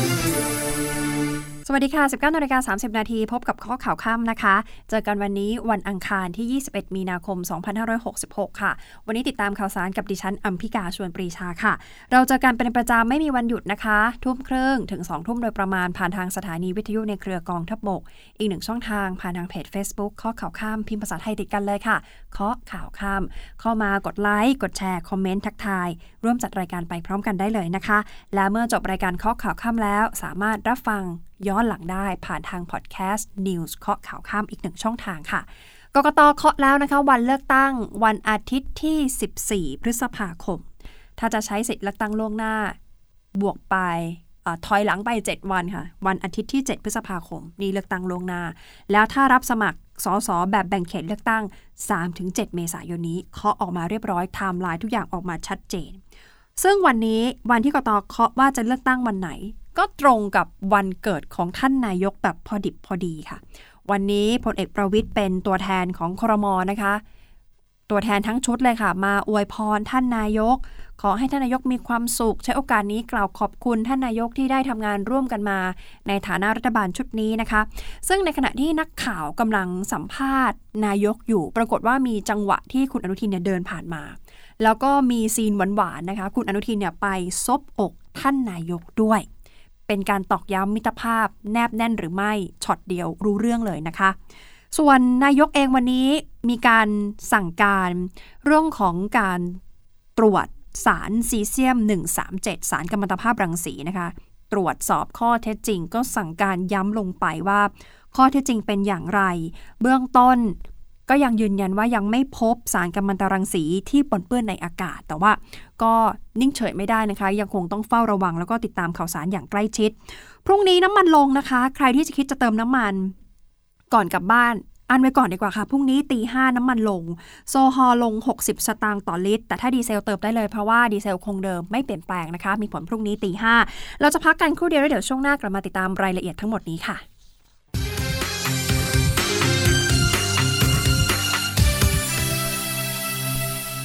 ส วัสดีค่ะ 19นาฬิกา30 นาทีพบกับข้อข่าวค่ำนะคะ เจอกันวันนี้วันอังคารที่ 21 มีนาคม 2566 ค่ะ วันนี้ติดตามข่าวสารกับดิฉันอัมพิกาชวนปรีชาค่ะ เราเจอกันเป็นประจำไม่มีวันหยุดนะคะ ทุ่มครึ่งถึง 2 ทุ่มโดยประมาณผ่านทางสถานีวิทยุในเครือกองทัพบก อีกหนึ่งช่องทางผ่านทางเพจ Facebook ข้อข่าวข้ามพิมพ์ภาษาไทยติดกันเลยค่ะข้อข่าวข้ามเข้ามากดไลค์กดแชร์คอมเมนต์ทักทายร่วมจัดรายการไปพร้อมกันได้เลยนะคะ และเมื่อจบรายการข้อข่าวข้ามแล้ว สามารถรับฟัง ย้อนหลังได้ผ่านทางพอดแคสต์ News เคาะข่าวข้ามอีกหนึ่งช่องทางค่ะกกตเคาะแล้วนะคะ วันเลือกตั้งวันอาทิตย์ที่ 14 พฤษภาคม ถ้าจะใช้สิทธิ์เลือกตั้งล่วงหน้า บวกไปอถอยหลังไป 7 วันค่ะ วันอาทิตย์ที่ 7 พฤษภาคม นี่เลือกตั้งล่วงหน้า แล้วถ้ารับสมัครสสแบบแบ่งเขตเลือกตั้ง 3-7 เมษายนนี้เคาะออกมาเรียบร้อยไทม์ไลน์ทุกอย่างออกมาชัดเจน ซึ่งวันนี้วันที่กกตเคาะว่าจะเลือกตั้งวันไหน ก็ตรงกับวันเกิดของท่านนายกแบบพอดิบพอดีค่ะ วันนี้พลเอกประวิตรเป็นตัวแทนของครมนะคะ ตัวแทนทั้งชุดเลยค่ะ มาอวยพรท่านนายก ขอให้ท่านนายกมีความสุข ใช้โอกาสนี้กล่าวขอบคุณท่านนายกที่ได้ทำงานร่วมกันมา ในฐานะรัฐบาลชุดนี้นะคะ ซึ่งในขณะที่นักข่าวกำลังสัมภาษณ์ นายกอยู่ ปรากฏว่ามีจังหวะที่คุณอนุทินเนี่ยเดินผ่านมา แล้วก็มีซีนหวานๆนะคะ คุณอนุทินเนี่ยไปซบอกท่านนายกด้วย เป็นการตอกย้ำมิตรภาพ แนบแน่นหรือไม่ช็อตเดียวรู้เรื่องเลยนะคะ ส่วนนายกเองวันนี้มีการสั่งการเรื่องของการตรวจสารซีเซียม 137 สารกัมมันตภาพรังสีนะคะ ตรวจสอบข้อเท็จจริงก็สั่งการย้ำลงไปว่า ข้อเท็จจริงเป็นอย่างไร เบื้องต้น ก็ยังยืนยันว่ายังไม่พบสารกัมมันตรังสีที่ปนเปื้อนในอากาศ แต่ว่าก็นิ่งเฉยไม่ได้นะคะ ยังคงต้องเฝ้าระวังแล้วก็ติดตามข่าวสารอย่างใกล้ชิด พรุ่งนี้น้ำมันลงนะคะ ใครที่จะคิดจะเติมน้ำมัน ก่อนกลับบ้านอั้นไว้ก่อนดีกว่าค่ะ พรุ่งนี้ตีห้าน้ำมันลง โซฮอลลง60 สตางค์ต่อลิตร แต่ถ้าดีเซลเติมได้เลยเพราะว่าดีเซลคงเดิมไม่เปลี่ยนแปลงนะคะ มีผลพรุ่งนี้ตีห้าเราจะพักกันครู่เดียวแล้วเดี๋ยวช่วงหน้ากลับมาติดตามรายละเอียดทั้งหมดนี้ค่ะ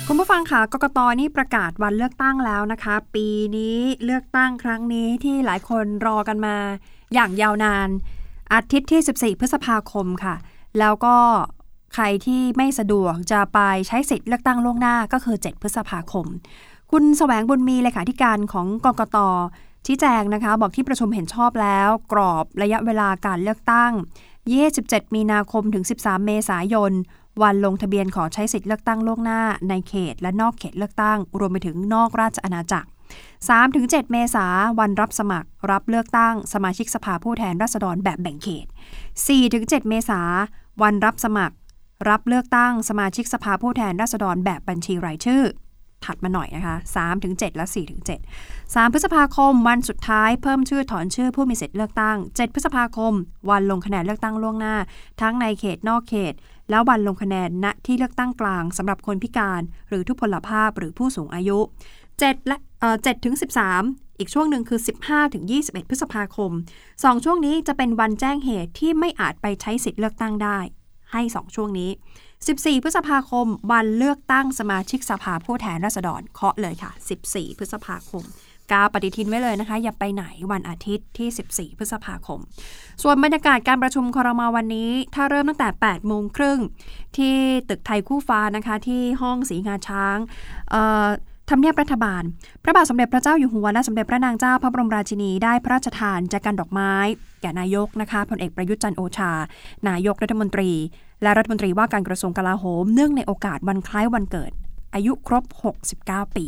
คุณผู้ฟังคะกกตนี่ประกาศวันเลือกตั้งแล้วนะคะ ปีนี้เลือกตั้งครั้งนี้ที่หลายคนรอกันมา อย่างยาวนาน อาทิตย์ที่ 14 พฤษภาคมค่ะ แล้วก็ใครที่ไม่สะดวกจะไปใช้สิทธิ์เลือกตั้งล่วงหน้าก็คือ 7 พฤษภาคม คุณแสวงบุญมีเลขาธิการของกกตชี้แจงนะคะ บอกที่ประชุมเห็นชอบแล้ว กรอบระยะเวลาการเลือกตั้ง 27 มีนาคมถึง 13 เมษายน วันลงทะเบียนขอใช้สิทธิ์เลือกตั้งล่วงหน้าในเขต และนอกเขตเลือกตั้ง รวมไปถึงนอกราชอาณาจักร 3-7 เมษาวันรับสมัคร รับเลือกตั้ง สมาชิกสภาผู้แทนราษฎรแบบแบ่งเขต 4-7 เมษาวันรับสมัคร รับเลือกตั้ง สมาชิกสภาผู้แทนราษฎรแบบบัญชีรายชื่อ ถัดมาหน่อยนะคะ3-7 และ 4-7 3 พฤษภาคม วันสุดท้ายเพิ่มชื่อถอนชื่อผู้มีสิทธิ์เลือกตั้ง 7 พฤษภาคม วันลงคะแนนเลือกตั้งล่วงหน้า ทั้งในเขตนอกเขต แล้ววันลงคะแนนณที่เลือกตั้งกลางสำหรับคนพิการ หรือทุพพลภาพหรือผู้สูงอายุ7และเอ่อ7ถึง13อีกช่วงหนึ่งคือ 15ถึง21 พฤษภาคม 2 ช่วงนี้จะเป็นวันแจ้งเหตุที่ไม่อาจไปใช้สิทธิ์เลือกตั้งได้ ให้ 2 ช่วงนี้ 14 พฤษภาคม วันเลือกตั้งสมาชิกสภาผู้แทนราษฎรเคาะเลยค่ะ 14 พฤษภาคม กาปฏิทินไว้เลยนะคะ อย่าไปไหนวันอาทิตย์ที่ 14 พฤษภาคม ส่วนบรรยากาศการประชุมครมวันนี้ ถ้าเริ่มตั้งแต่ 8 โมงครึ่ง ที่ตึกไทยคู่ฟ้านะคะ ที่ห้องสีงาช้างทำเนียบรัฐบาล พระบาทสมเด็จพระเจ้าอยู่หัวและสมเด็จพระนางเจ้าพระบรมราชินีได้พระราชทานแจกันดอกไม้ แก่นายกนะคะพลเอกประยุทธ์จันโอชา นายกรัฐมนตรี และรัฐมนตรีว่าการกระทรวงกลาโหม เนื่องในโอกาสวันคล้ายวันเกิด อายุครบ 69 ปี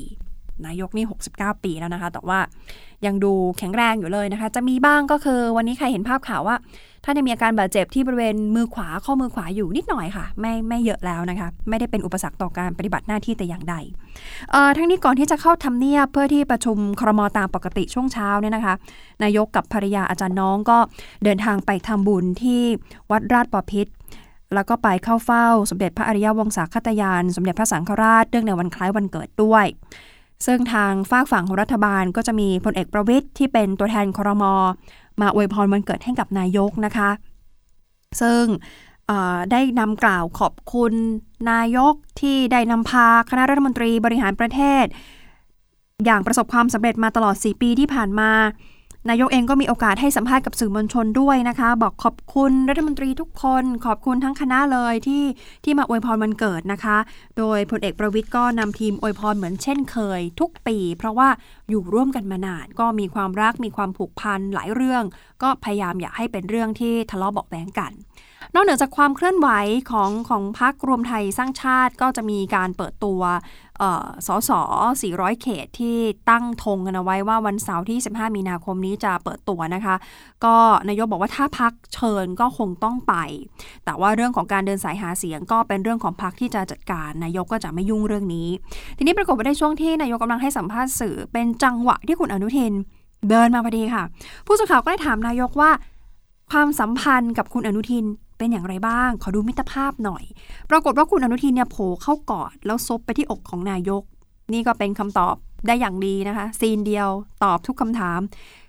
นายกนี่ 69 ปีแล้วนะคะ แต่ว่ายังดูแข็งแรงอยู่เลยนะคะ จะมีบ้างก็คือวันนี้ใครเห็นภาพข่าวว่าท่านมีอาการบาดเจ็บที่บริเวณมือขวาข้อมือขวาอยู่นิดหน่อยค่ะ ไม่ไม่เยอะแล้วนะคะ ไม่ได้เป็นอุปสรรคต่อการปฏิบัติหน้าที่แต่อย่างใดทั้งนี้ก่อนที่จะเข้าทำเนียบเพื่อที่ประชุมครมตามปกติช่วงเช้าเนี่ยนะคะ นายกกับภรรยาอาจารย์น้องก็เดินทางไปทำบุญที่วัดราชบพิตรแล้วก็ไปเข้าเฝ้าสมเด็จพระอริยวงศาคตยาน สมเด็จพระสังฆราชเนื่องในวันคล้ายวันเกิดด้วย ซึ่งทางฝากฝั่งของรัฐบาลก็จะมีพลเอกประวิทย์ที่เป็นตัวแทนครมมาอวยพรวันเกิดให้กับนายกนะคะ ซึ่งได้นำกล่าวขอบคุณนายกที่ได้นำพาคณะรัฐมนตรีบริหารประเทศ อย่างประสบความสำเร็จมาตลอด 4 ปีที่ผ่านมา นายกเองก็มีโอกาสให้สัมภาษณ์กับสื่อมวลชนด้วยนะคะ บอกขอบคุณรัฐมนตรีทุกคน ขอบคุณทั้งคณะเลยที่ที่มาอวยพรวันเกิดนะคะ โดยพลเอกประวิทย์ก็นำทีมอวยพรเหมือนเช่นเคยทุกปี เพราะว่าอยู่ร่วมกันมานานก็มีความรักมีความผูกพันหลายเรื่อง ก็พยายามอยากให้เป็นเรื่องที่ทะเลาะเบาแบงกัน นอกเหนือจากความเคลื่อนไหวของของพรรครวมไทยสร้างชาติก็จะมีการเปิดตัว สส400 เขตที่ตั้งธงกันเอาไว้ว่าวันเสาร์ที่ 15 มีนาคมนี้จะเปิดตัวนะคะ ก็นายกบอกว่าถ้าพักเชิญก็คงต้องไป แต่ว่าเรื่องของการเดินสายหาเสียงก็เป็นเรื่องของพักที่จะจัดการ นายกก็จะไม่ยุ่งเรื่องนี้ ทีนี้ปรากฏว่าในช่วงที่นายกกำลังให้สัมภาษณ์สื่อ เป็นจังหวะที่คุณอนุทินเดินมาพอดีค่ะ ผู้สื่อข่าวก็ได้ถามนายกว่า ความสัมพันธ์กับคุณอนุทิน เป็นอย่างไรบ้าง ขอดูมิตรภาพหน่อย ปรากฏว่าคุณอนุทินเนี่ยโผล่เข้ากอด แล้วซบไปที่อกของนายก นี่ก็เป็นคำตอบได้อย่างดีนะคะ ซีนเดียวตอบทุกคำถาม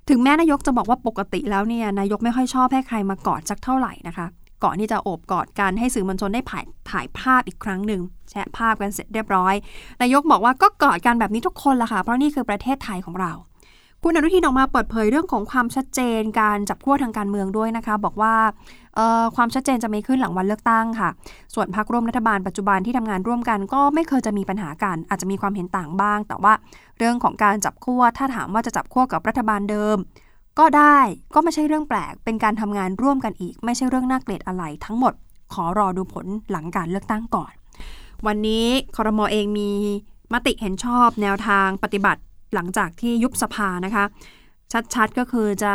ถึงแม้นายกจะบอกว่าปกติแล้วเนี่ยนายกไม่ค่อยชอบให้ใครมากอดสักเท่าไหร่นะคะ ก่อนที่จะโอบกอดกันให้สื่อมวลชนได้ถ่ายถ่ายภาพอีกครั้งหนึ่งแชะภาพกันเสร็จเรียบร้อย นายกบอกว่าก็กอดกันแบบนี้ทุกคนละค่ะเพราะนี่คือประเทศไทยของเราคุณอนุทินออกมาเปิดเผยเรื่องของความชัดเจนการจับขั้วทางการเมืองด้วยนะคะ บอกว่า ความชัดเจนจะมีขึ้นหลังวันเลือกตั้งค่ะ ส่วนพรรคร่วมรัฐบาลปัจจุบันที่ทำงานร่วมกัน ก็ไม่เคยจะมีปัญหากัน อาจจะมีความเห็นต่างบ้าง แต่ว่าเรื่องของการจับขั้วถ้าถามว่าจะจับขั้วกับรัฐบาลเดิม ก็ได้ก็ไม่ใช่เรื่องแปลก เป็นการทำงานร่วมกันอีก ไม่ใช่เรื่องน่าเกลียดอะไรทั้งหมด ขอรอดูผลหลังการเลือกตั้งก่อน วันนี้คอรมอเองมีมติเห็นชอบแนวทางปฏิบัติหลังจากที่ยุบสภานะคะ ชัดๆ ก็คือจะ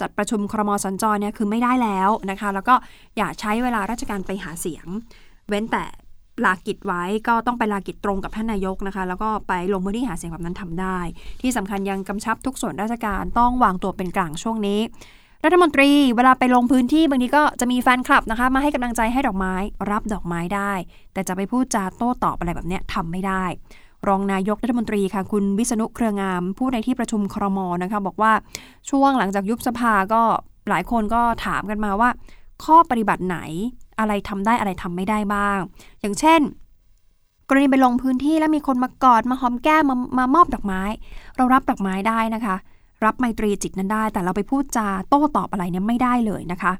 จัดประชุมครมสัญจรเนี่ยคือไม่ได้แล้วนะคะ แล้วก็อย่าใช้เวลาราชการไปหาเสียง เว้นแต่ลากิจไว้ก็ต้องไปลากิจตรงกับท่านนายกนะคะ แล้วก็ไปลงพื้นที่หาเสียงแบบนั้นทำได้ ที่สำคัญยังกำชับทุกส่วนราชการต้องวางตัวเป็นกลางช่วงนี้ รัฐมนตรีเวลาไปลงพื้นที่บางทีก็จะมีแฟนคลับนะคะ มาให้กำลังใจให้ดอกไม้รับดอกไม้ได้ แต่จะไปพูดจาโต้ตอบอะไรแบบเนี้ยทำไม่ได้ รองนายกรัฐมนตรีค่ะคุณวิษณุเครืองาม ผู้ในที่ประชุมครมนะคะบอกว่าช่วงหลังจากยุบสภาก็หลายคนก็ถามกันมาว่า ข้อปฏิบัติไหนอะไรทำได้อะไรทำไม่ได้บ้าง อย่างเช่น กรณีไปลงพื้นที่แล้วมีคนมากอดมาหอมแก้มมามามอบดอกไม้ เรารับดอกไม้ได้นะคะ รับไมตรีจิตนั้นได้ แต่เราไปพูดจาโต้ตอบอะไรเนี่ยไม่ได้เลยนะคะ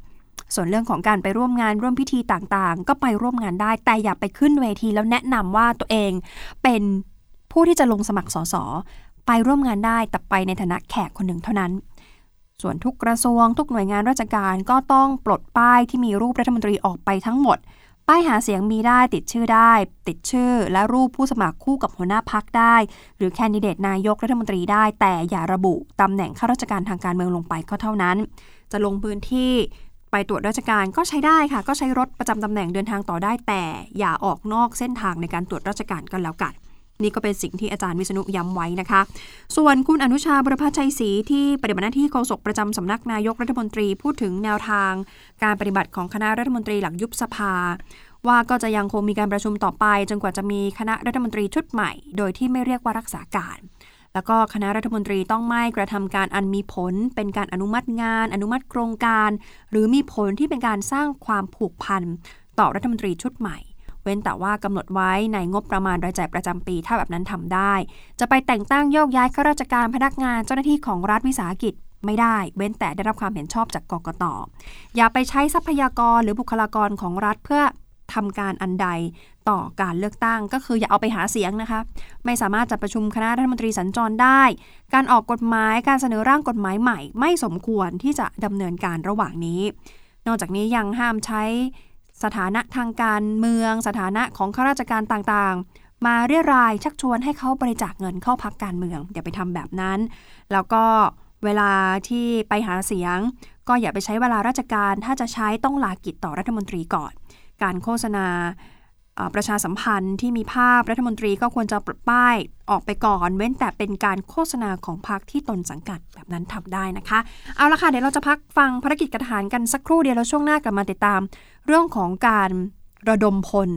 ส่วนเรื่องของการไปร่วมงานร่วมพิธีต่างๆ ก็ไปร่วมงานได้ แต่อย่าไปขึ้นเวทีแล้วแนะนำว่าตัวเองเป็น ผู้ที่จะลงสมัครสสไปร่วมงานได้แต่ไปในฐานะแขกคนหนึ่งเท่านั้น ส่วนทุกกระทรวง ทุกหน่วยงานราชการก็ต้องปลดป้ายที่มีรูปรัฐมนตรีออกไปทั้งหมด ป้ายหาเสียงมีได้ติดชื่อได้ ติดชื่อ และรูปผู้สมัครคู่กับหัวหน้าพักได้ หรือแคนดิเดตนายกรัฐมนตรีได้ แต่อย่าระบุตำแหน่งข้าราชการทางการเมืองลงไปก็เท่านั้น จะลงพื้นที่ไปตรวจราชการก็ใช้ได้ค่ะ ก็ใช้รถประจำตำแหน่งเดินทางต่อได้แต่อย่าออกนอกเส้นทางในการตรวจราชการกันแล้วกัน นี่ก็เป็นสิ่งที่อาจารย์วิษณุย้ำไว้นะคะ ส่วนคุณอนุชาบุรพชัยศรีที่ปฏิบัติหน้าที่โฆษกประจำสำนักนายกรัฐมนตรีพูดถึงแนวทาง การปฏิบัติของคณะรัฐมนตรีหลังยุบสภา ว่าก็จะยังคงมีการประชุมต่อไป จนกว่าจะมีคณะรัฐมนตรีชุดใหม่ โดยที่ไม่เรียกว่ารักษาการแล้วก็คณะรัฐมนตรีต้องไม่กระทำการอันมีผล เป็นการอนุมัติงาน อนุมัติโครงการ หรือมีผลที่เป็นการสร้างความผูกพันต่อรัฐมนตรีชุดใหม่ เว้นแต่ว่ากำหนดไว้ในงบประมาณรายจ่ายประจำปี ถ้าแบบนั้นทำได้ จะไปแต่งตั้งโยกย้ายข้าราชการพนักงานเจ้าหน้าที่ของรัฐวิสาหกิจไม่ได้ เว้นแต่ได้รับความเห็นชอบจากกกตอย่าไปใช้ทรัพยากรหรือบุคลากรของรัฐเพื่อทำการอันใดต่อการเลือกตั้งก็คืออย่าเอาไปหาเสียงนะคะ ไม่สามารถจัดประชุมคณะรัฐมนตรีสัญจรได้ การออกกฎหมายการเสนอร่างกฎหมายใหม่ ไม่สมควรที่จะดำเนินการระหว่างนี้ นอกจากนี้ยังห้ามใช้ สถานะทางการเมือง สถานะของข้าราชการต่างๆ มาเรียรายชักชวนให้เขาบริจาคเงินเข้าพักการเมือง อย่าไปทำแบบนั้น แล้วก็เวลาที่ไปหาเสียง ก็อย่าไปใช้เวลาราชการถ้าจะใช้ต้องลากิจต่อรัฐมนตรีก่อน การโฆษณา ประชาสัมพันธ์ที่มีภาพรัฐมนตรีก็ควรจะปลดป้ายออกไปก่อน เว้นแต่เป็นการโฆษณาของพรรคที่ตนสังกัดแบบนั้นทำได้นะคะ เอาละค่ะ เดี๋ยวเราจะพักฟังภารกิจกระฐานกันสักครู่เดียวแล้วช่วงหน้ากลับมาติดตาม เรื่องของการระดมพล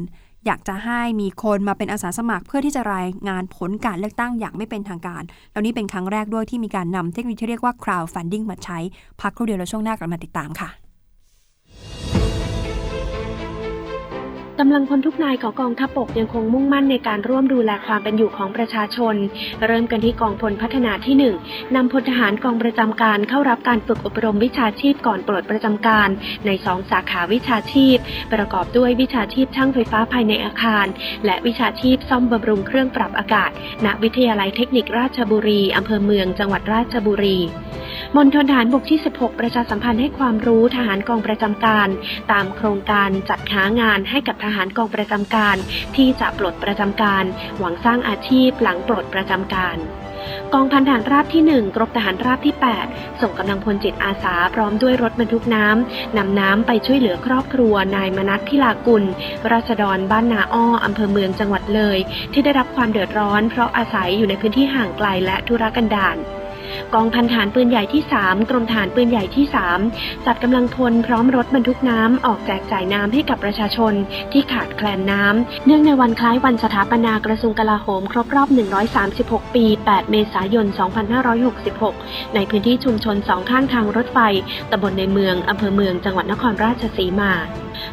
อยากจะให้มีคนมาเป็นอาสาสมัคร เพื่อที่จะรายงานผลการเลือกตั้งอย่างไม่เป็นทางการ แล้วนี่เป็นครั้งแรกด้วยที่มีการนำเทคโนโลยีที่เรียกว่า crowdfunding มาใช้พักครู่เดียวแล้วช่วงหน้ากลับมาติดตามค่ะ กำลังพลทุกนายของกองทัพบกยังคงมุ่งมั่นในการร่วมดูแลความเป็นอยู่ของประชาชน เริ่มกันที่กองพลพัฒนาที่1นำพลทหารกองประจำการเข้ารับการฝึกอบรมวิชาชีพก่อนปลดประจำการ ในสองสาขาวิชาชีพ ประกอบด้วยวิชาชีพช่างไฟฟ้าภายในอาคาร และวิชาชีพซ่อมบำรุงเครื่องปรับอากาศ ณ วิทยาลัยเทคนิคราชบุรีอำเภอเมืองจังหวัดราชบุรี มณฑลทหารบกที่ 16 ประชาสัมพันธ์ให้ความรู้ทหารกองประจำการ ตามโครงการจัดหางานให้กับทหารกองประจำการ ที่จะปลดประจำการ หวังสร้างอาชีพหลังปลดประจำการกองพันทหารราบที่ 1 กรมทหารราบที่ 8 ส่งกำลังพลจิตอาสาพร้อมด้วยรถบรรทุกน้ำนำน้ำไปช่วยเหลือครอบครัวนายมนัทพิลากุล ราษฎรบ้านนาอ้ออำเภอเมืองจังหวัดเลย ที่ได้รับความเดือดร้อนเพราะอาศัยอยู่ในพื้นที่ห่างไกลและธุรกันดาร กองพันฐานปืนใหญ่ที่ 3 กรมฐานปืนใหญ่ที่ 3 จัดกำลังพลพร้อมรถบรรทุกน้ำออกแจกจ่ายน้ำให้กับประชาชนที่ขาดแคลนน้ำ เนื่องในวันคล้ายวันสถาปนากระทรวงกลาโหม ครบรอบ 136 ปี 8 เมษายน 2566 ในพื้นที่ชุมชนสองข้างทางรถไฟตำบลในเมืองอำเภอเมืองจังหวัดนครราชสีมา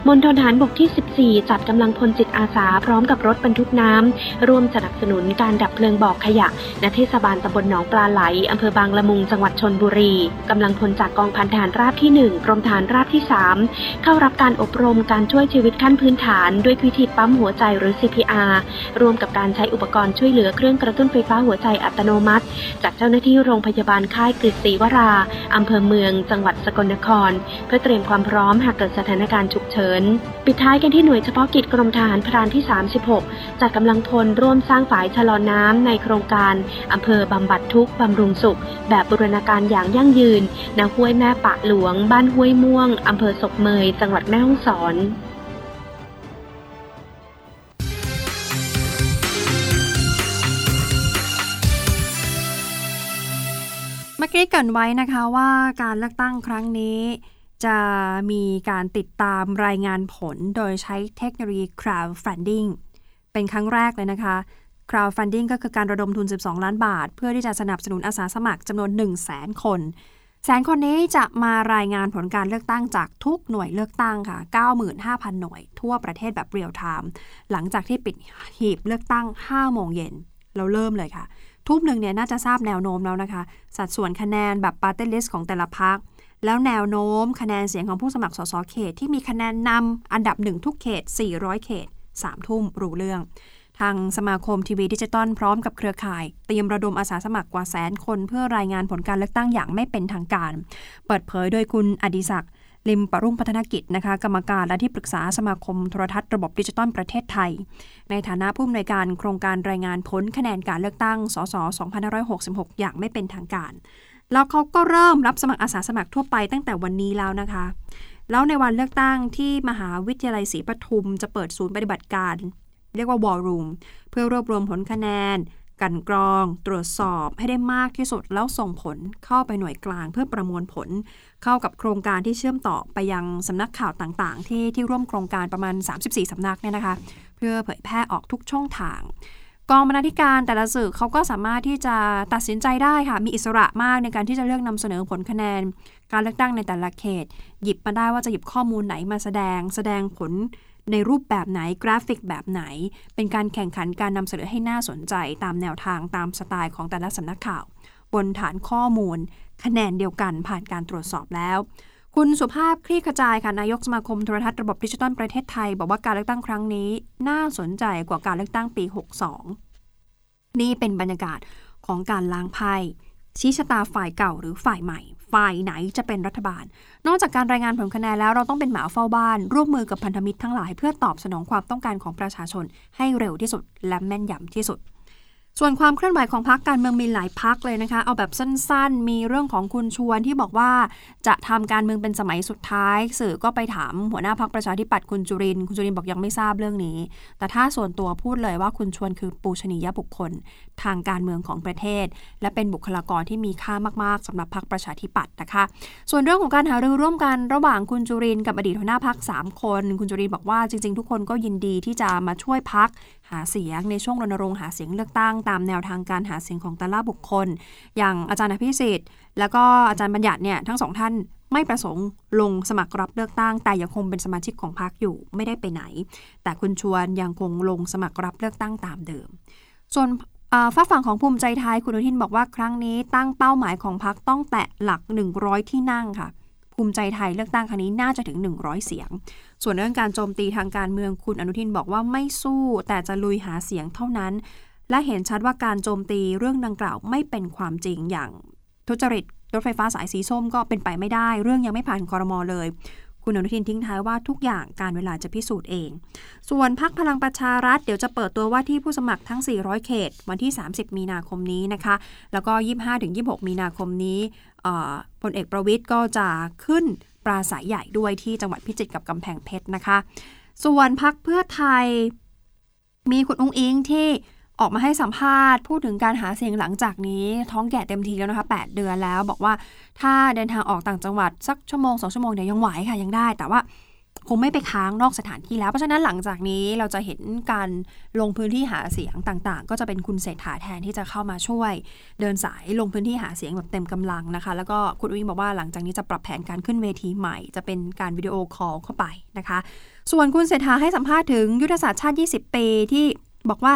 มณฑลทหารบกที่ 14 จัดกำลังพลจิตอาสาพร้อมกับรถบรรทุกน้ำร่วมสนับสนุนการดับเพลิงบ่อขยะณเทศบาลตำบลหนองปลาไหลอำเภอบางละมุงจังหวัดชนบุรีกำลังพลจากกองพันทหารราบที่ 1 กรมฐานราบที่ 3 เข้ารับการอบรมการช่วยชีวิตขั้นพื้นฐาน ด้วยวิธีปั๊มหัวใจหรือ CPR รวมกับการใช้อุปกรณ์ช่วยเหลือเครื่องกระตุ้นไฟฟ้าหัวใจอัตโนมัติ จากเจ้าหน้าที่โรงพยาบาลค่ายกฤษศรีวราอำเภอเมือง จังหวัดสกลนคร เพื่อเตรียมความพร้อมหากเกิดสถานการณ์ฉุกเฉินปิดท้ายกันที่หน่วยเฉพาะกิจกรมทหารพรานที่ 36จัดกำลังพลร่วมสร้างฝายชะลอน้ำในโครงการอำเภอบำบัดทุกบำรุงสุขแบบบูรณาการอย่างยั่งยืนณห้วยแม่ปะหลวง บ้านห้วยม่วงอำเภอศกเมย จังหวัดแม่ฮ่องสอนเมื่อกี้เกรินไว้นะคะว่าการเลือกตั้งครั้งนี้ จะมีการติดตามรายงานผลโดยใช้เทคโนโลยี crowdfunding เป็นครั้งแรกเลยนะคะ crowdfunding ก็คือการระดมทุน 12 ล้านบาท เพื่อที่จะสนับสนุนอาสาสมัครจำนวน 1 0 0 0 0แสนคนแสนคนนี้จะมารายงานผลการเลือกตั้งจากทุกหน่วยเลือกตั้งค่ะ 95,000 หน่วย ทั่วประเทศแบบเรียลไทม์หลังจากที่ปิดหีบเลือกตั้ง 5 โมงเย็น เราเริ่มเลยค่ะ ทุ่มหนึ่งเนี่ยน่าจะทราบแนวโน้มแล้วนะคะ สัดส่วนคะแนนแบบปาร์ตี้ลิสต์ของแต่ละพรรค แล้วแนวโน้มคะแนนเสียงของผู้สมัครสสเขต ที่มีคะแนนนำอันดับหนึ่งทุกเขต 400 เขต 3 ทุ่มรู้เรื่อง ทางสมาคมทีวีดิจิตอลพร้อมกับเครือข่าย เตรียมระดมอาสาสมัครกว่าแสนคนเพื่อรายงานผลการเลือกตั้งอย่างไม่เป็นทางการ เปิดเผยโดยคุณอดิศักดิ์ลิมปรุ่งพัฒนกิจนะคะกรรมการและที่ปรึกษาสมาคมโทรทัศน์ระบบดิจิตอลประเทศไทย ในฐานะผู้อำนวยการโครงการรายงานผลคะแนนการเลือกตั้ง สส 2566 อย่างไม่เป็นทางการ แล้วเขาก็เริ่มรับสมัครอาสาสมัครทั่วไปตั้งแต่วันนี้แล้วนะคะ แล้วในวันเลือกตั้งที่มหาวิทยาลัยศรีปทุมจะเปิดศูนย์ปฏิบัติการ เรียกว่าวอลลุ่มเพื่อรวบรวมผลคะแนน กันกรอง ตรวจสอบให้ได้มากที่สุดแล้วส่งผลเข้าไปหน่วยกลางเพื่อประมวลผล เข้ากับโครงการที่เชื่อมต่อไปยังสำนักข่าวต่างๆ ที่ที่ร่วมโครงการประมาณ 34สำนักเนี่ยนะคะ เพื่อเผยแพร่ออกทุกช่องทางกองบรรณาธิการแต่ละสื่อเขาก็สามารถที่จะตัดสินใจได้ค่ะ มีอิสระมากในการที่จะเลือกนำเสนอผลคะแนน การเลือกตั้งในแต่ละเขต หยิบมาได้ว่าจะหยิบข้อมูลไหนมาแสดง แสดงผล ในรูปแบบไหนกราฟิกแบบไหน เป็นการแข่งขันการนำเสนอให้น่าสนใจตามแนวทางตามสไตล์ของแต่ละสำนักข่าว บนฐานข้อมูล คะแนนเดียวกันผ่านการตรวจสอบแล้ว คุณสุภาพคลี่ขจายค่ะนายกสมาคมโทรทัศน์ระบบดิจิทัลประเทศไทย บอกว่าการเลือกตั้งครั้งนี้ น่าสนใจกว่าการเลือกตั้งปี 62 นี่เป็นบรรยากาศของการล้างไพ่ชี้ชะตาฝ่ายเก่าหรือฝ่ายใหม่ ฝ่ายไหนจะเป็นรัฐบาล นอกจากการรายงานผลคะแนนแล้วเราต้องเป็นหมาเฝ้าบ้าน ร่วมมือกับพันธมิตรทั้งหลายเพื่อตอบสนองความต้องการของประชาชน ให้เร็วที่สุด และแม่นยำที่สุด ส่วนความเคลื่อนไหวของพรรคการเมืองมีหลายพักเลยนะคะ เอาแบบสั้นๆ มีเรื่องของคุณชวนที่บอกว่า จะทำการเมืองเป็นสมัยสุดท้าย สื่อก็ไปถามหัวหน้าพักประชาธิปัตย์คุณจุรินคุณจุรินบอกยังไม่ทราบเรื่องนี้ แต่ถ้าส่วนตัวพูดเลยว่าคุณชวนคือปูชนียบุคคลทางการเมืองของประเทศ และเป็นบุคลากรที่มีค่ามาก ๆสำหรับพรรคประชาธิปัตย์นะคะ ส่วนเรื่องของการหารือร่วมกันระหว่างคุณจุรินกับอดีตหัวหน้าพัก3คน คุณจุรินบอกว่าจริง ๆ ทุกคนก็ยินดีที่จะมาช่วยพักหาเสียงในช่วงรณรงค์หาเสียงเลือกตั้งตามแนวทางการหาเสียงของแต่ละบุคคล อย่างอาจารย์อภิสิทธิ์แล้วก็อาจารย์บัญญัติเนี่ยทั้งสองท่านไม่ประสงค์ลงสมัครรับเลือกตั้ง แต่ยังคงเป็นสมาชิกของพรรคอยู่ไม่ได้ไปไหน แต่คุณชวนยังคงลงสมัครรับเลือกตั้งตามเดิม ส่วน ฝ้าฝั่งของภูมิใจไทยคุณอนุทินบอกว่าครั้งนี้ตั้งเป้าหมายของพรรคต้องแตะหลัก 100 ที่นั่งค่ะ ภูมิใจไทยเลือกตั้งครั้งนี้น่าจะถึง 100 เสียง ส่วนเรื่องการโจมตีทางการเมืองคุณอนุทินบอกว่าไม่สู้ แต่จะลุยหาเสียงเท่านั้น และเห็นชัดว่าการโจมตีเรื่องดังกล่าวไม่เป็นความจริงอย่างทุจริตรถไฟฟ้าสายสีส้มก็เป็นไปไม่ได้ เรื่องยังไม่ผ่านคอรมอเลย คุณอนุทินทิ้งท้ายว่าทุกอย่างการเวลาจะพิสูจน์เอง ส่วนพักพลังประชารัฐเดี๋ยวจะเปิดตัวว่าที่ผู้สมัครทั้ง 400 เขต วันที่ 30 มีนาคมนี้นะคะ แล้วก็ 25-26 มีนาคมนี้พลเอกประวิทย์ก็จะขึ้นปราศัยใหญ่ด้วยที่จังหวัดพิจิตรกับกำแพงเพชรนะคะ ส่วนพรรคเพื่อไทยมีคุณอุ๊งอิ๊งที่ ออกมาให้สัมภาษณ์ พูดถึงการหาเสียงหลังจากนี้ ท้องแก่เต็มทีแล้วนะคะ8เดือนแล้ว บอกว่าถ้าเดินทางออกต่างจังหวัดสักชั่วโมงสองชั่วโมงเนี่ยยังไหวค่ะยังได้ แต่ว่าคงไม่ไปค้างนอกสถานที่แล้ว เพราะฉะนั้นหลังจากนี้เราจะเห็นการลงพื้นที่หาเสียงต่างๆ ก็จะเป็นคุณเศรษฐาแทนที่จะเข้ามาช่วย เดินสายลงพื้นที่หาเสียงแบบเต็มกำลังนะคะ แล้วก็คุณอุ๊งบอกว่าหลังจากนี้จะปรับแผนการขึ้นเวทีใหม่ จะเป็นการ video call เข้าไปนะคะ ส่วนคุณเศรษฐาให้สัมภาษณ์ถึงยุทธศาสตร์ชาติ 20 ปีที่บอกว่า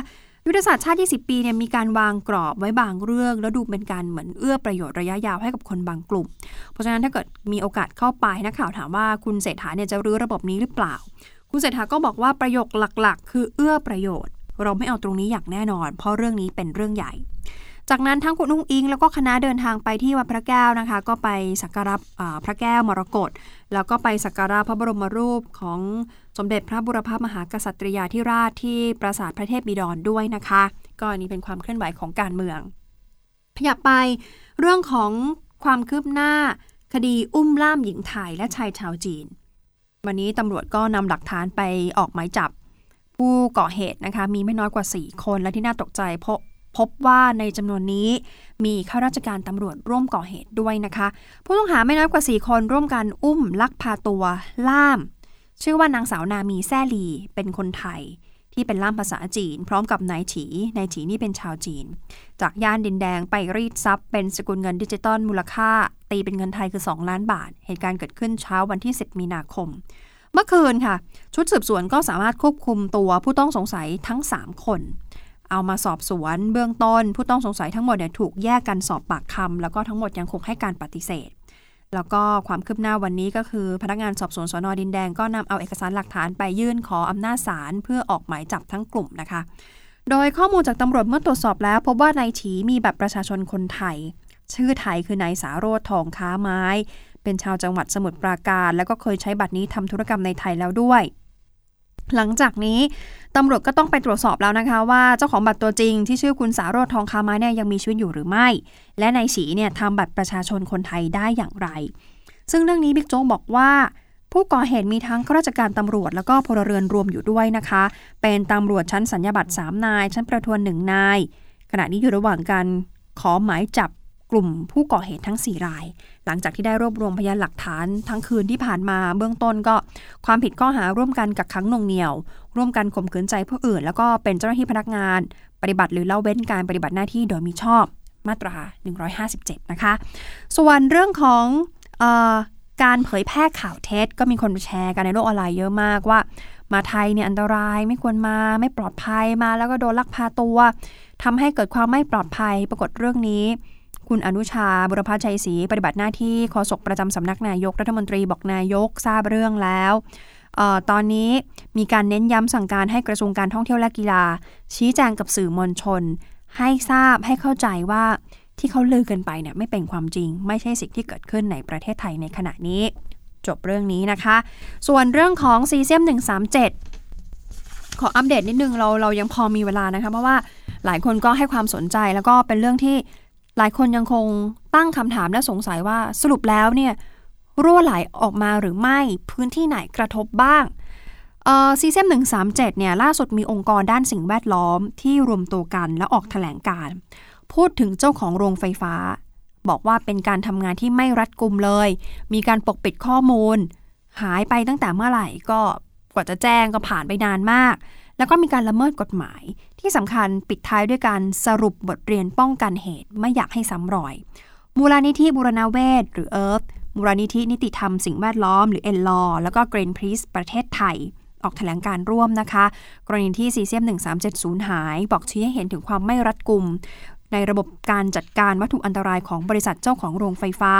ยุทธศาสตร์ชาติ 20 ปีเนี่ยมีการวางกรอบไว้บางเรื่อง แล้วดูเป็นการเหมือนเอื้อประโยชน์ระยะยาวให้กับคนบางกลุ่ม เพราะฉะนั้นถ้าเกิดมีโอกาสเข้าไปนักข่าวถามว่าคุณเศรษฐาเนี่ยจะรื้อระบบนี้หรือเปล่า คุณเศรษฐาก็บอกว่าประโยคหลักๆ คือเอื้อประโยชน์ เราไม่เอาตรงนี้อย่างแน่นอน เพราะเรื่องนี้เป็นเรื่องใหญ่ จากนั้นทั้งคุณนุ้งอิง แล้วก็คณะเดินทางไปที่วัดพระแก้วนะคะ ก็ไปสักการะพระแก้วมรกตแล้วก็ไปสักการะพระบรมรูปของสมเด็จพระบุรพมหากษัตริยาธิราชที่ปราสาทพระเทพบิดรด้วยนะคะ ก็อันนี้เป็นความเคลื่อนไหวของการเมืองขยับไปเรื่องของความคืบหน้าคดีอุ้มล่ามหญิงไทยและชายชาวจีน วันนี้ตำรวจก็นำหลักฐานไปออกหมายจับ ผู้ก่อเหตุนะคะมีไม่น้อยกว่า 4 คนและที่น่าตกใจเพราะ พบว่าในจำนวนนี้มีข้าราชการตำรวจร่วมก่อเหตุด้วยนะคะ ผู้ต้องหาไม่น้อยกว่า 4 คนร่วมกันอุ้มลักพาตัว ล่าม ชื่อว่านางสาวนามีแซ่ลีเป็นคนไทย ที่เป็นล่ามภาษาจีน พร้อมกับนายฉีนายฉีนี่เป็นชาวจีน จากย่านดินแดงไปรีดทรัพย์เป็นสกุลเงินดิจิตอลมูลค่า ตีเป็นเงินไทยคือ 2 ล้านบาท เหตุการณ์เกิดขึ้นเช้าวันที่ 10 มีนาคมเมื่อคืนค่ะ ชุดสืบสวนก็สามารถควบคุมตัวผู้ต้องสงสัยทั้ง 3 คน เอามาสอบสวนเบื้องต้น ผู้ต้องสงสัยทั้งหมดเนี่ยถูกแยกกันสอบปากคำแล้วก็ทั้งหมดยังคงให้การปฏิเสธ แล้วก็ความคืบหน้าวันนี้ก็คือ พนักงานสอบสวนสอนอดินแดงก็นำเอาเอกสารหลักฐานไปยื่นขออำนาจศาลเพื่อออกหมายจับทั้งกลุ่มนะคะ โดยข้อมูลจากตำรวจเมื่อตรวจสอบแล้ว พบว่านายฉีมีบัตรประชาชนคนไทย ชื่อไทยคือนายสาโรธทองค้าไม้ เป็นชาวจังหวัดสมุทรปราการ แล้วก็เคยใช้บัตรนี้ทำธุรกรรมในไทยแล้วด้วย หลังจากนี้ตำรวจก็ต้องไปตรวจสอบแล้วนะคะ ว่าเจ้าของบัตรตัวจริงที่ชื่อคุณสารโรธทองคาม้เนี่ยยังมีชีวิตอยู่หรือไม่ และนายฉีเนี่ยทำบัตรประชาชนคนไทยได้อย่างไร ซึ่งเรื่องนี้บิ๊กโจ๊กบอกว่า ผู้ก่อเหตุมีทั้งข้าราชการตำรวจแล้วก็พลเรือนรวมอยู่ด้วยนะคะ เป็นตำรวจชั้นสัญญาบัตร3นาย ชั้นประทวนหนึ่งนาย ขณะนี้อยู่ระหว่างการขอหมายจับกลุ่มผู้ก่อเหตุทั้ง 4 ราย หลังจากที่ได้รวบรวมพยานหลักฐานทั้งคืนที่ผ่านมาเบื้องต้นก็ความผิดข้อหาร่วมกันกักขังหน่วงเหนี่ยว ร่วมกันข่มขืนใจผู้อื่น แล้วก็เป็นเจ้าหน้าที่พนักงาน ปฏิบัติหรือเล่าเว้นการปฏิบัติหน้าที่โดยมิชอบมาตรา 157 นะคะ ส่วนเรื่องของออการเผยแพร่ข่าวเท็จ ก็มีคนแชร์กันในโลกออนไลน์เยอะมากว่า มาไทยเนี่ยอันตรายไม่ควรมาไม่ปลอดภัยมาแล้วก็โดนลักพาตัวทำให้เกิดความไม่ปลอดภัยปรากฏเรื่องนี้ คุณอนุชาบุรพชัยศรีปฏิบัติหน้าที่โฆษกประจำสำนักนายกรัฐมนตรีบอกนายกทราบเรื่องแล้วออตอนนี้มีการเน้นย้ำสั่งการให้กระทรวงการท่องเที่ยวและกีฬา ชี้แจงกับสื่อมวลชน ให้ทราบให้เข้าใจว่าที่เขาลือกันไปเนี่ยไม่เป็นความจริง ไม่ใช่สิ่งที่เกิดขึ้นในประเทศไทยในขณะนี้ จบเรื่องนี้นะคะ ส่วนเรื่องของซีเซียม137 ขออัปเดตนิดนึงเราเรายังพอมีเวลานะคะ เพราะว่าหลายคนก็ให้ความสนใจแล้วก็เป็นเรื่องที่ หลายคนยังคงตั้งคำถามและสงสัยว่าสรุปแล้วเนี่ยรั่วไหลออกมาหรือไม่พื้นที่ไหนกระทบบ้างซีเซียม137เนี่ยล่าสุดมีองค์กรด้านสิ่งแวดล้อมที่รวมตัวกันและออกถแถลงการ พูดถึงเจ้าของโรงไฟฟ้า บอกว่าเป็นการทำงานที่ไม่รัดกุมเลย มีการปกปิดข้อมูล หายไปตั้งแต่เมื่อไหร่ก็กว่าจะแจ้งก็ผ่านไปนานมาก แล้วก็มีการละเมิดกฎหมาย ที่สำคัญปิดท้ายด้วยการสรุปบทเรียนป้องกันเหตุไม่อยากให้ซ้ำรอย มูลนิธิบุรณาเวศหรือเอิร์ธมูลนิธินิติธรรมสิ่งแวดล้อมหรือเอ็นลอแล้วก็ Green Peace ประเทศไทย ออกแถลงการร่วมนะคะ กรณีที่ซีเซียม 1370 หาย บอกชี้ให้เห็นถึงความไม่รัดกุม ในระบบการจัดการวัตถุอันตรายของบริษัทเจ้าของโรงไฟฟ้า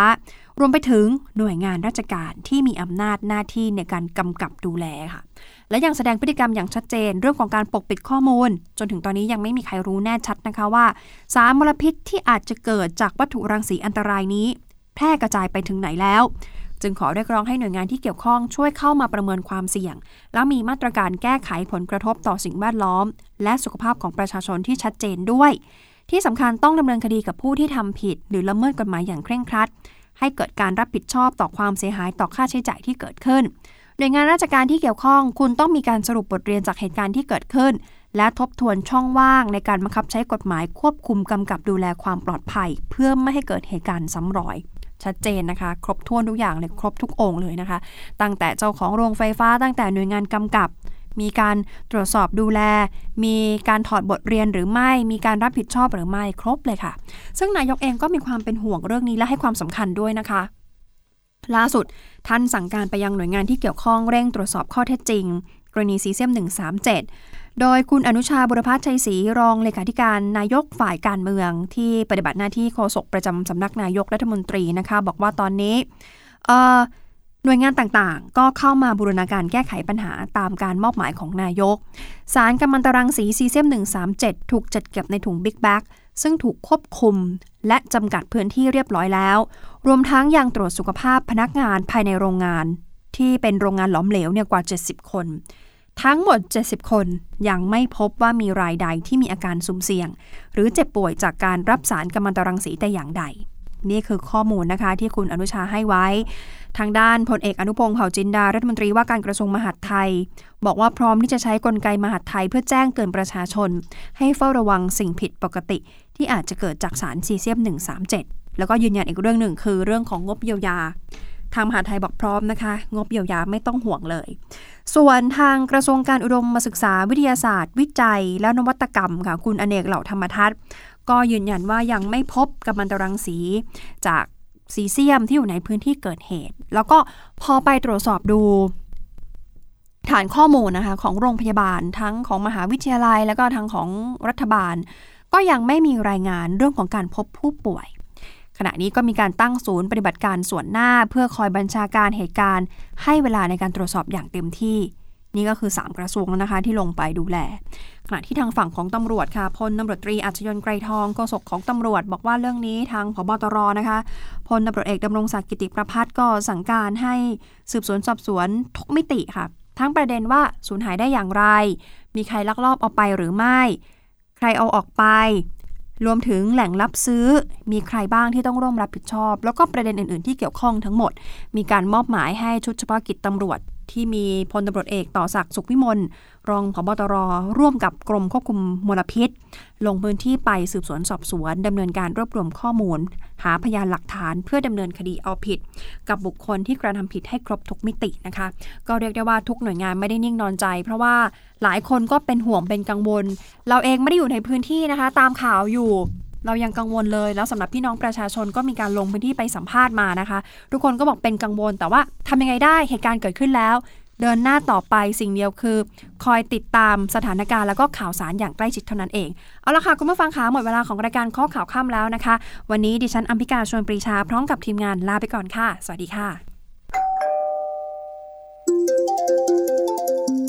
รวมไปถึงหน่วยงานราชการที่มีอำนาจหน้าที่ในการกำกับดูแลค่ะ และยังแสดงพฤติกรรมอย่างชัดเจน เรื่องของการปกปิดข้อมูล จนถึงตอนนี้ยังไม่มีใครรู้แน่ชัดนะคะว่า สารมลพิษที่อาจจะเกิดจากวัตถุรังสีอันตรายนี้ แพร่กระจายไปถึงไหนแล้ว จึงขอเรียกร้องให้หน่วยงานที่เกี่ยวข้องช่วยเข้ามาประเมินความเสี่ยง แล้วมีมาตรการแก้ไขผลกระทบต่อสิ่งแวดล้อม และสุขภาพของประชาชนที่ชัดเจนด้วยที่สำคัญต้องดำเนินคดีกับผู้ที่ทำผิด หรือละเมิดกฎหมายอย่างเคร่งครัด ให้เกิดการรับผิดชอบต่อความเสียหายต่อค่าใช้จ่ายที่เกิดขึ้นหน่วยงานราชการที่เกี่ยวข้อง คุณต้องมีการสรุปบทเรียนจากเหตุการณ์ที่เกิดขึ้น และทบทวนช่องว่างในการบังคับใช้กฎหมายควบคุมกำกับดูแลความปลอดภัย เพื่อไม่ให้เกิดเหตุการณ์ซ้ำรอย ชัดเจนนะคะ ครบถ้วนทุกอย่างเลยครบทุกองค์เลยนะคะ ตั้งแต่เจ้าของโรงไฟฟ้าตั้งแต่หน่วยงานกำกับ มีการตรวจสอบดูแล มีการถอดบทเรียนหรือไม่ มีการรับผิดชอบหรือไม่ครบเลยค่ะ ซึ่งนายกเองก็มีความเป็นห่วงเรื่องนี้และให้ความสำคัญด้วยนะคะล่าสุดท่านสั่งการไปยังหน่วยงานที่เกี่ยวข้องเร่งตรวจสอบข้อเท็จจริง กรณีซีเซียม 137 โดยคุณอนุชาบุรพัฒน์ชัยศรีรองเลขาธิการนายกฝ่ายการเมือง ที่ปฏิบัติหน้าที่โฆษกประจำสำนักนายกรัฐมนตรีนะคะ บอกว่าตอนนี้ หน่วยงานต่างๆ ก็เข้ามาบูรณาการแก้ไขปัญหาตามการมอบหมายของนายก สารกัมมันตรังสีซีเซียม 137 ถูกจัดเก็บในถุง big bag ซึ่งถูกควบคุมและจำกัดพื้นที่เรียบร้อยแล้ว รวมทั้งยังตรวจสุขภาพพนักงานภายในโรงงาน ที่เป็นโรงงานหลอมเหลวเนี่ยกว่า 70 คน ทั้งหมด 70 คนยังไม่พบว่ามีรายใดที่มีอาการสุ่มเสี่ยง หรือเจ็บป่วยจากการรับสารกัมมันตรังสีแต่อย่างใด นี่คือข้อมูลนะคะที่คุณอนุชาให้ไว้ ทางด้านพลเอกอนุพงศ์เผ่าจินดารัฐมนตรีว่าการกระทรวงมหาดไทย บอกว่าพร้อมที่จะใช้กลไกมหาดไทยเพื่อแจ้งเตือนประชาชน ให้เฝ้าระวังสิ่งผิดปกติ ที่อาจจะเกิดจากสารซีเซียม 137 แล้วก็ยืนยันอีกเรื่องหนึ่งคือเรื่องของงบเยียวยา ทางมหาดไทยบอกพร้อมนะคะ งบเยียวยาไม่ต้องห่วงเลย ส่วนทางกระทรวงการอุดมศึกษาวิทยาศาสตร์ วิจัย และนวัตกรรมค่ะคุณอเนกเหล่าธรรมทัศน์ ก็ยืนยันว่ายังไม่พบกัมมันตรังสีจากซีเซียมที่อยู่ในพื้นที่เกิดเหตุ แล้วก็พอไปตรวจสอบดู ฐานข้อมูลนะคะของโรงพยาบาลทั้งของมหาวิทยาลัย แล้วก็ทั้งของรัฐบาล ก็ยังไม่มีรายงานเรื่องของการพบผู้ป่วย ขณะนี้ก็มีการตั้งศูนย์ปฏิบัติการส่วนหน้า เพื่อคอยบัญชาการเหตุการณ์ ให้เวลาในการตรวจสอบอย่างเต็มที่ นี่ก็คือ 3 กระทรวงแล้วนะคะที่ลงไปดูแล ขณะที่ทางฝั่งของตำรวจค่ะพลตำรวจตรีอัจยนไกรทองโฆษกของตำรวจ บอกว่าเรื่องนี้ทางพบตรนะคะพลตำรวจเอกดำรงศักดิ์กิติประพัฒน์ก็สั่งการให้สืบสวนสอบสวนทุกมิติค่ะ ทั้งประเด็นว่าสูญหายได้อย่างไร มีใครลักลอบเอาไปหรือไม่ ใครเอาออกไปรวมถึงแหล่งรับซื้อมีใครบ้างที่ต้องร่วมรับผิดชอบ แล้วก็ประเด็นอื่น ๆ ที่เกี่ยวข้องทั้งหมด มีการมอบหมายให้ชุดเฉพาะกิจตำรวจ ที่มีพลตำรวจเอกต่อศักดิ์สุขวิมลรองผบตรร่วมกับกรมควบคุมมลพิษ ลงพื้นที่ไปสืบสวนสอบสวนดำเนินการรวบรวมข้อมูล หาพยานหลักฐานเพื่อดำเนินคดีเอาผิด กับบุคคลที่กระทำผิดให้ครบทุกมิตินะคะ ก็เรียกได้ว่าทุกหน่วยงานไม่ได้นิ่งนอนใจ เพราะว่าหลายคนก็เป็นห่วงเป็นกังวล เราเองไม่ได้อยู่ในพื้นที่นะคะ ตามข่าวอยู่ เรายังกังวลเลย แล้วสำหรับพี่น้องประชาชนก็มีการลงพื้นที่ไปสัมภาษณ์มานะคะ ทุกคนก็บอกเป็นกังวล แต่ว่าทำยังไงได้เหตุการณ์เกิดขึ้นแล้ว เดินหน้าต่อไปสิ่งเดียวคือ คอยติดตามสถานการณ์แล้วก็ข่าวสารอย่างใกล้ชิดเท่านั้นเอง เอาละค่ะ คุณผู้ฟังคะหมดเวลาของรายการข้อข่าวค่ำแล้วนะคะ วันนี้ดิฉันอัมพิกาชวนปรีชาพร้อมกับทีมงานลาไปก่อนค่ะ สวัสดีค่ะ